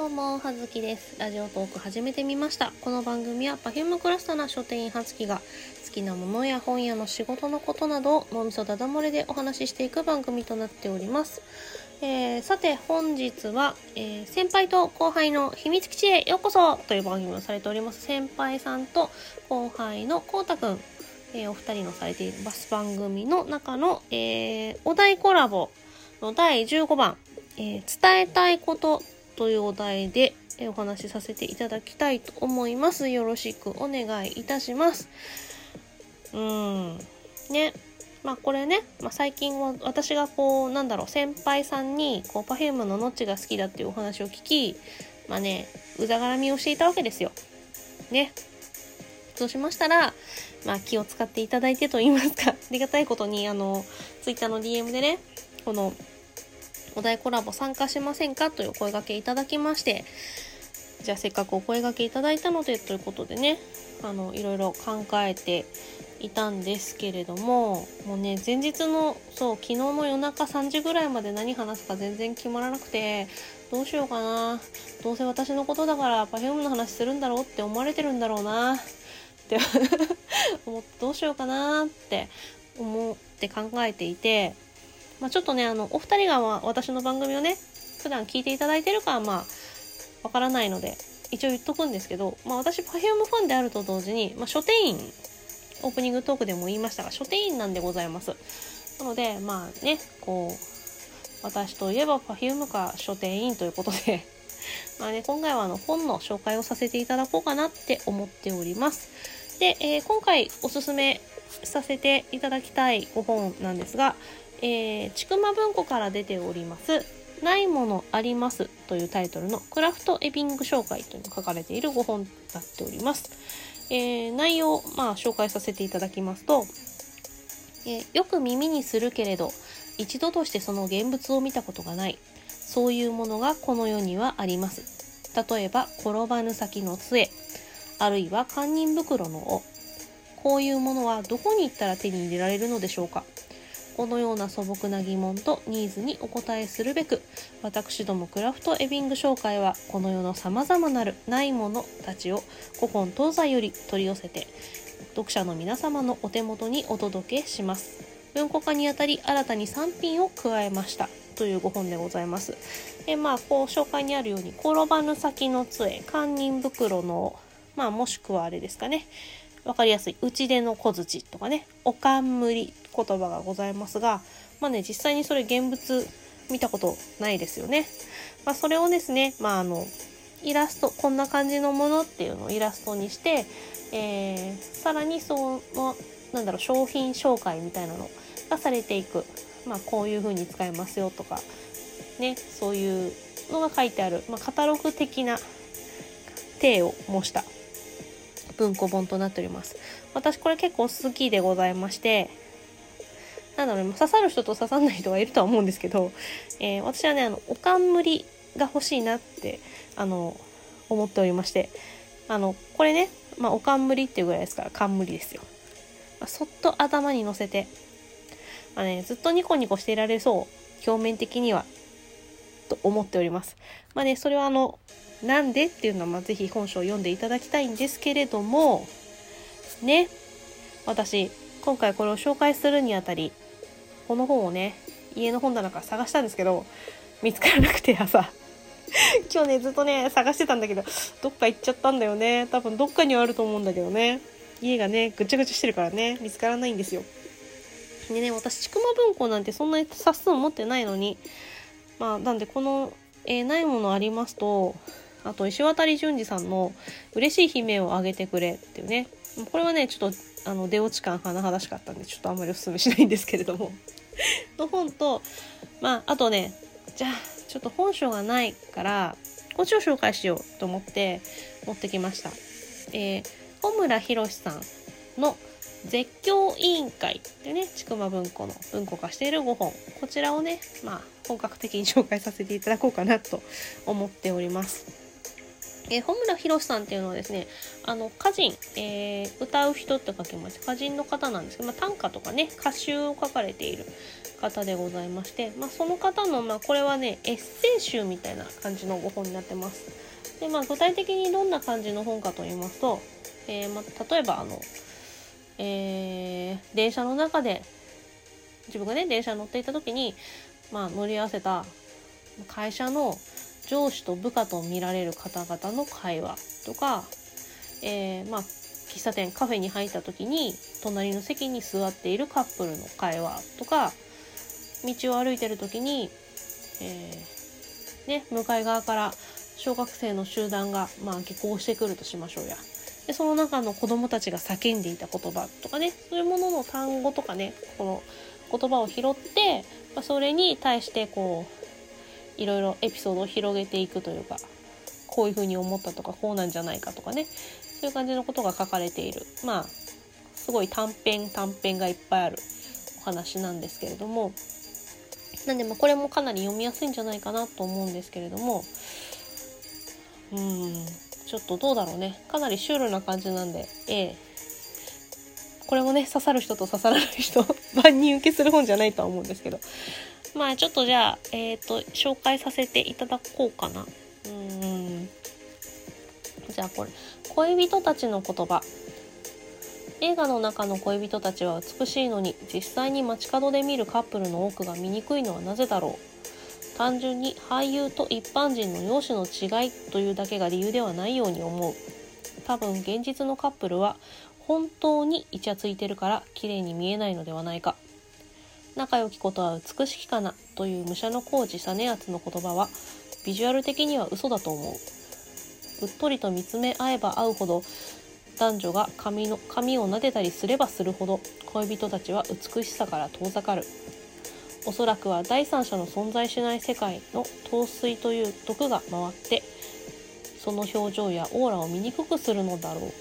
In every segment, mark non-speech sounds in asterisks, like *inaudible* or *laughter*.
どうも、はずきです。ラジオトーク始めてみました。この番組は Perfume クラスターな書店員はつきが好きなものや本屋の仕事のことなどを脳みそだだ漏れでお話ししていく番組となっております。えーさて本日は、えー先輩と後輩の秘密基地へようこそという番組をされております。先輩さんと後輩のこうたくん、えーお二人のされているバス番組の中の、えーお題コラボの第15番、えー伝えたいことというお題で、お話しさせていただきたいと思います。よろしくお願いいたします。うん。ね。まあこれね、まあ、最近は私がこう、なんだろう、先輩さんに、こう、Perfume のノッチが好きだっていうお話を聞き、まあね、うざがらみをしていたわけですよ。ね。そうしましたら、まあ気を使っていただいてと言いますか、ありがたいことに、あの、Twitter の DM でね、この、お題コラボ参加しませんかというお声掛けいただきまして、じゃあせっかくお声掛けいただいたのでということでね、あの、いろいろ考えていたんですけれども、もうね、前日の、そう、昨日の夜中3時ぐらいまで何話すか全然決まらなくて、どうしようかな。どうせ私のことだから Perfume の話するんだろうって思われてるんだろうな。って *laughs* 思ってどうしようかなって思って考えていて、まあ、ちょっとね、あの、お二人がまあ私の番組をね、普段聞いていただいてるかはまあ、わからないので、一応言っとくんですけど、まあ私、Perfume ファンであると同時に、まあ書店員、オープニングトークでも言いましたが、書店員なんでございます。なので、まあね、こう、私といえば Perfume か書店員ということで、*laughs* まあね、今回はあの本の紹介をさせていただこうかなって思っております。で、えー今回おすすめさせていただきたいご本なんですが、えー、ちくま文庫から出ております、ないものありますというタイトルのクラフトエビング紹介というのが書かれているご本になっております。えー内容、まあ、紹介させていただきますと、えーよく耳にするけれど、一度としてその現物を見たことがない。そういうものがこの世にはあります。例えば、転ばぬ先の杖、あるいは堪忍袋の尾。こういうものはどこに行ったら手に入れられるのでしょうかこのような素朴な疑問とニーズにお答えするべく、私どもクラフトエビング紹介は、この世の様々なるないものたちを古今東西より取り寄せて、読者の皆様のお手元にお届けします。文庫化にあたり新たに3品を加えました。というご本でございます。えまあ、こう紹介にあるように、転ばぬ先の杖、堪忍袋の、まあ、もしくはあれですかね。わかりやすい、打ち出の小槌とかね、おかんむり言葉がございますが、まあね、実際にそれ現物見たことないですよね。まあ、それをですね、まあ、あの、イラスト、こんな感じのものっていうのをイラストにして、えーさらにその、なんだろう、商品紹介みたいなのがされていく。まあ、こういう風に使えますよとか、ね、そういうのが書いてある、まあ、カタログ的な体を模した文庫本となっております。私これ結構好きでございまして、なんだろうね、刺さる人と刺さんない人がいるとは思うんですけど、えー私はね、あの、おかんむりが欲しいなって、あの、思っておりまして、あの、これね、まあ、おかんむりっていうぐらいですから、冠ですよ。まあそっと頭に乗せて、まあね、ずっとニコニコしていられそう、表面的には、と思っております。まあね、それはあの、なんでっていうのは、まあ、ぜひ本書を読んでいただきたいんですけれども、ね、私、今回これを紹介するにあたり、この本をね、家の本棚から探したんですけど、見つからなくて朝。*laughs* 今日ね、ずっとね、探してたんだけど、どっか行っちゃったんだよね。多分どっかにはあると思うんだけどね。家がね、ぐちゃぐちゃしてるからね、見つからないんですよ。でね、私、ちくま文庫なんてそんなに冊数持ってないのに、まあ、なんでこの、えーないものありますと、あと、石渡淳二さんの、嬉しい悲鳴をあげてくれっていうね。これはね、ちょっと、あの、出落ち感甚だしかったんで、ちょっとあんまりお勧めしないんですけれども。の本と、まあ、あとね、じゃあ、ちょっと本書がないから、こっちを紹介しようと思って持ってきました。えー、小村博さんの絶叫委員会ってね、ちくま文庫の文庫化している5本。こちらをね、まあ、本格的に紹介させていただこうかなと思っております。えー、穂村博さんっていうのはですね、あの、歌人、えー、歌う人って書きます。歌人の方なんですけど、まあ、短歌とかね、歌集を書かれている方でございまして、まあ、その方の、まあ、これはね、エッセイ集みたいな感じのご本になってます。で、まあ、具体的にどんな感じの本かと言いますと、えー、まあ、例えば、あの、えー、電車の中で、自分がね、電車に乗っていた時に、まあ、乗り合わせた会社の上司と部下と見られる方々の会話とか、えー、まあ、喫茶店カフェに入った時に隣の席に座っているカップルの会話とか道を歩いてる時に、えー、ね、向かい側から小学生の集団が、まあ、下校してくるとしましょうや。でその中の子供たちが叫んでいた言葉とかねそういうものの単語とかねこの言葉を拾って、まあ、それに対してこういろいろエピソードを広げていくというかこういうふうに思ったとかこうなんじゃないかとかねそういう感じのことが書かれている。まあすごい短編短編がいっぱいあるお話なんですけれどもなんでまあこれもかなり読みやすいんじゃないかなと思うんですけれどもうんちょっとどうだろうね。かなりシュールな感じなんでええ。これもね、刺さる人と刺さらない人、*laughs* 万人受けする本じゃないとは思うんですけど。まあちょっとじゃあ、えっ、ー、と、紹介させていただこうかな。うん。じゃあこれ、恋人たちの言葉。映画の中の恋人たちは美しいのに、実際に街角で見るカップルの多くが醜いのはなぜだろう。単純に俳優と一般人の容姿の違いというだけが理由ではないように思う。多分現実のカップルは本当にイチャついてるから綺麗に見えないのではないか。仲良きことは美しきかなという武者の工事実圧の言葉はビジュアル的には嘘だと思う。うっとりと見つめ合えば合うほど男女が髪の髪を撫でたりすればするほど恋人たちは美しさから遠ざかる。おそらくは第三者の存在しない世界の陶酔という毒が回ってその表情やオーラを醜くするのだろう。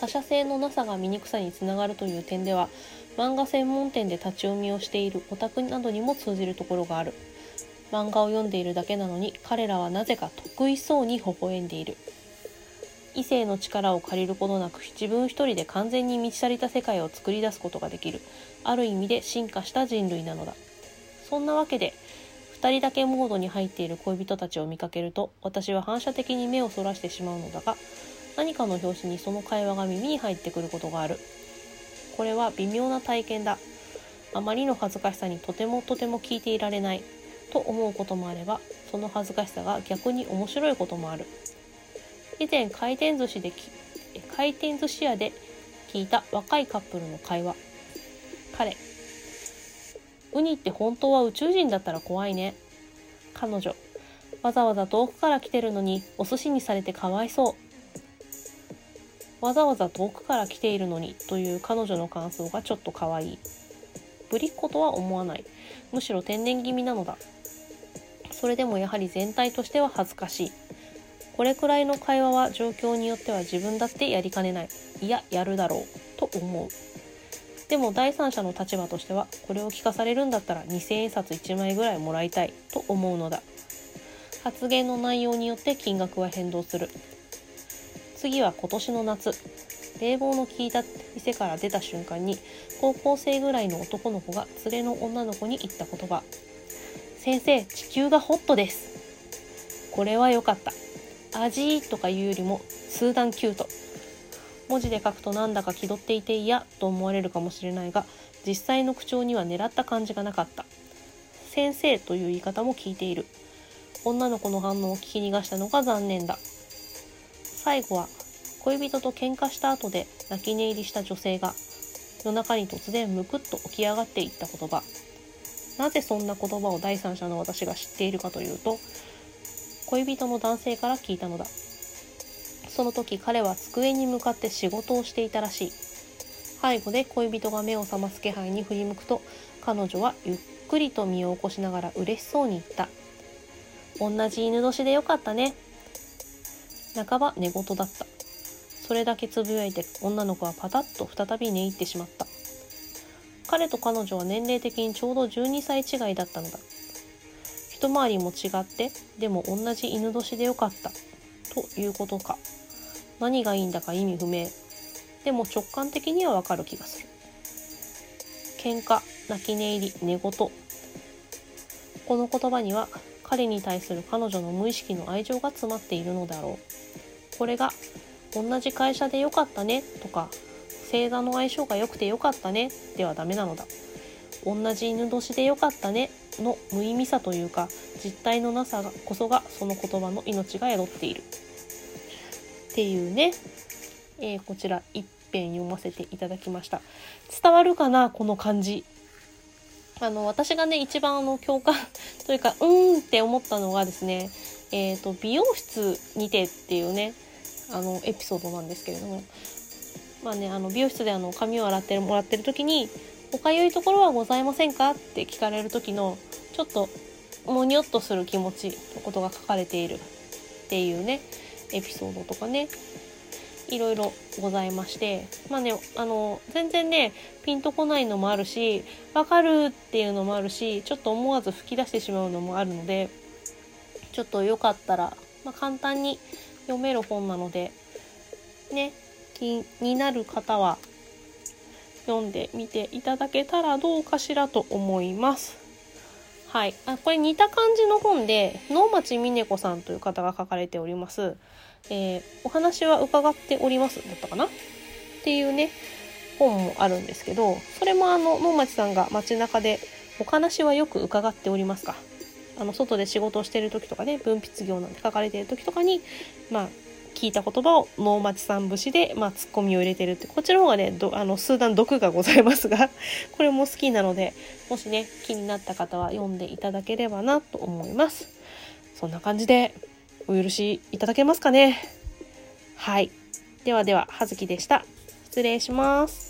他者性のなさが醜さにつながるという点では漫画専門店で立ち読みをしているオタクなどにも通じるところがある。漫画を読んでいるだけなのに彼らはなぜか得意そうに微笑んでいる。異性の力を借りることなく自分一人で完全に満ち足りた世界を作り出すことができる。ある意味で進化した人類なのだ。そんなわけで2人だけモードに入っている恋人たちを見かけると私は反射的に目をそらしてしまうのだが何かの拍子にその会話が耳に入ってくることがある。これは微妙な体験だ。あまりの恥ずかしさにとてもとても聞いていられない。と思うこともあればその恥ずかしさが逆に面白いこともある。以前回転寿司で回転寿司屋で聞いた若いカップルの会話。彼ウニって本当は宇宙人だったら怖いね。彼女わざわざ遠くから来てるのにお寿司にされてかわいそう。わざわざ遠くから来ているのにという彼女の感想がちょっと可愛い。ぶりっ子とは思わない。むしろ天然気味なのだ。それでもやはり全体としては恥ずかしい。これくらいの会話は状況によっては自分だってやりかねない。いや、やるだろう。と思う。でも第三者の立場としては、これを聞かされるんだったら2000円札1枚ぐらいもらいたいと思うのだ。発言の内容によって金額は変動する。次は今年の夏。冷房の効いた店から出た瞬間に高校生ぐらいの男の子が連れの女の子に言った言葉「先生地球がホットです」これは良かった。味とかいうよりも数段キュート。文字で書くとなんだか気取っていて嫌と思われるかもしれないが実際の口調には狙った感じがなかった。先生という言い方も聞いている。女の子の反応を聞き逃したのが残念だ。最後は恋人と喧嘩した後で泣き寝入りした女性が夜中に突然むくっと起き上がっていった言葉。なぜそんな言葉を第三者の私が知っているかというと恋人の男性から聞いたのだ。その時彼は机に向かって仕事をしていたらしい。背後で恋人が目を覚ます気配に振り向くと彼女はゆっくりと身を起こしながら嬉しそうに言った。同じ犬年でよかったね。半ば寝言だった。それだけつぶやいて女の子はパタッと再び寝入ってしまった。彼と彼女は年齢的にちょうど12歳違いだったのだ。一回りも違ってでも同じ犬年でよかったということか何がいいんだか意味不明でも直感的にはわかる気がする喧嘩泣き寝入り寝言この言葉には彼に対する彼女の無意識の愛情が詰まっているのだろう。これが同じ会社でよかったねとか星座の相性が良くてよかったねではダメなのだ同じ犬年でよかったねの無意味さというか実体のなさがこそがその言葉の命が宿っているっていうね、えー、こちら一編読ませていただきました。伝わるかなこの感じ。あの私がね一番あの共感 *laughs* というかうーんって思ったのがですねえっ、ー、と美容室にてっていうねあのエピソードなんですけれどもまあねあの美容室であの髪を洗ってもらってる時に「おかゆいところはございませんか?」って聞かれる時のちょっともにょっとする気持ちのことが書かれているっていうねエピソードとかねいろいろございましてまあねあの全然ねピンとこないのもあるしわかるっていうのもあるしちょっと思わず吹き出してしまうのもあるのでちょっとよかったら、まあ、簡単に読める本なのでね気になる方は読んでみていただけたらどうかしらと思います。はい。あ、これ似た感じの本で、能町みね子さんという方が書かれております。えー、お話は伺っておりますだったかな？っていうね、本もあるんですけど、それもあの、能町さんが街中でお話はよく伺っておりますか？あの、外で仕事をしてる時とかね、文筆業なんて書かれてる時とかに、まあ、聞いた言葉を能町さん節で、まあ、ツッコミを入れてるって、こっちの方がね、どあの、数段毒がございますが、*laughs* これも好きなので、もしね、気になった方は読んでいただければなと思います。そんな感じで、お許しいただけますかね。はい。ではでは、はずきでした。失礼します。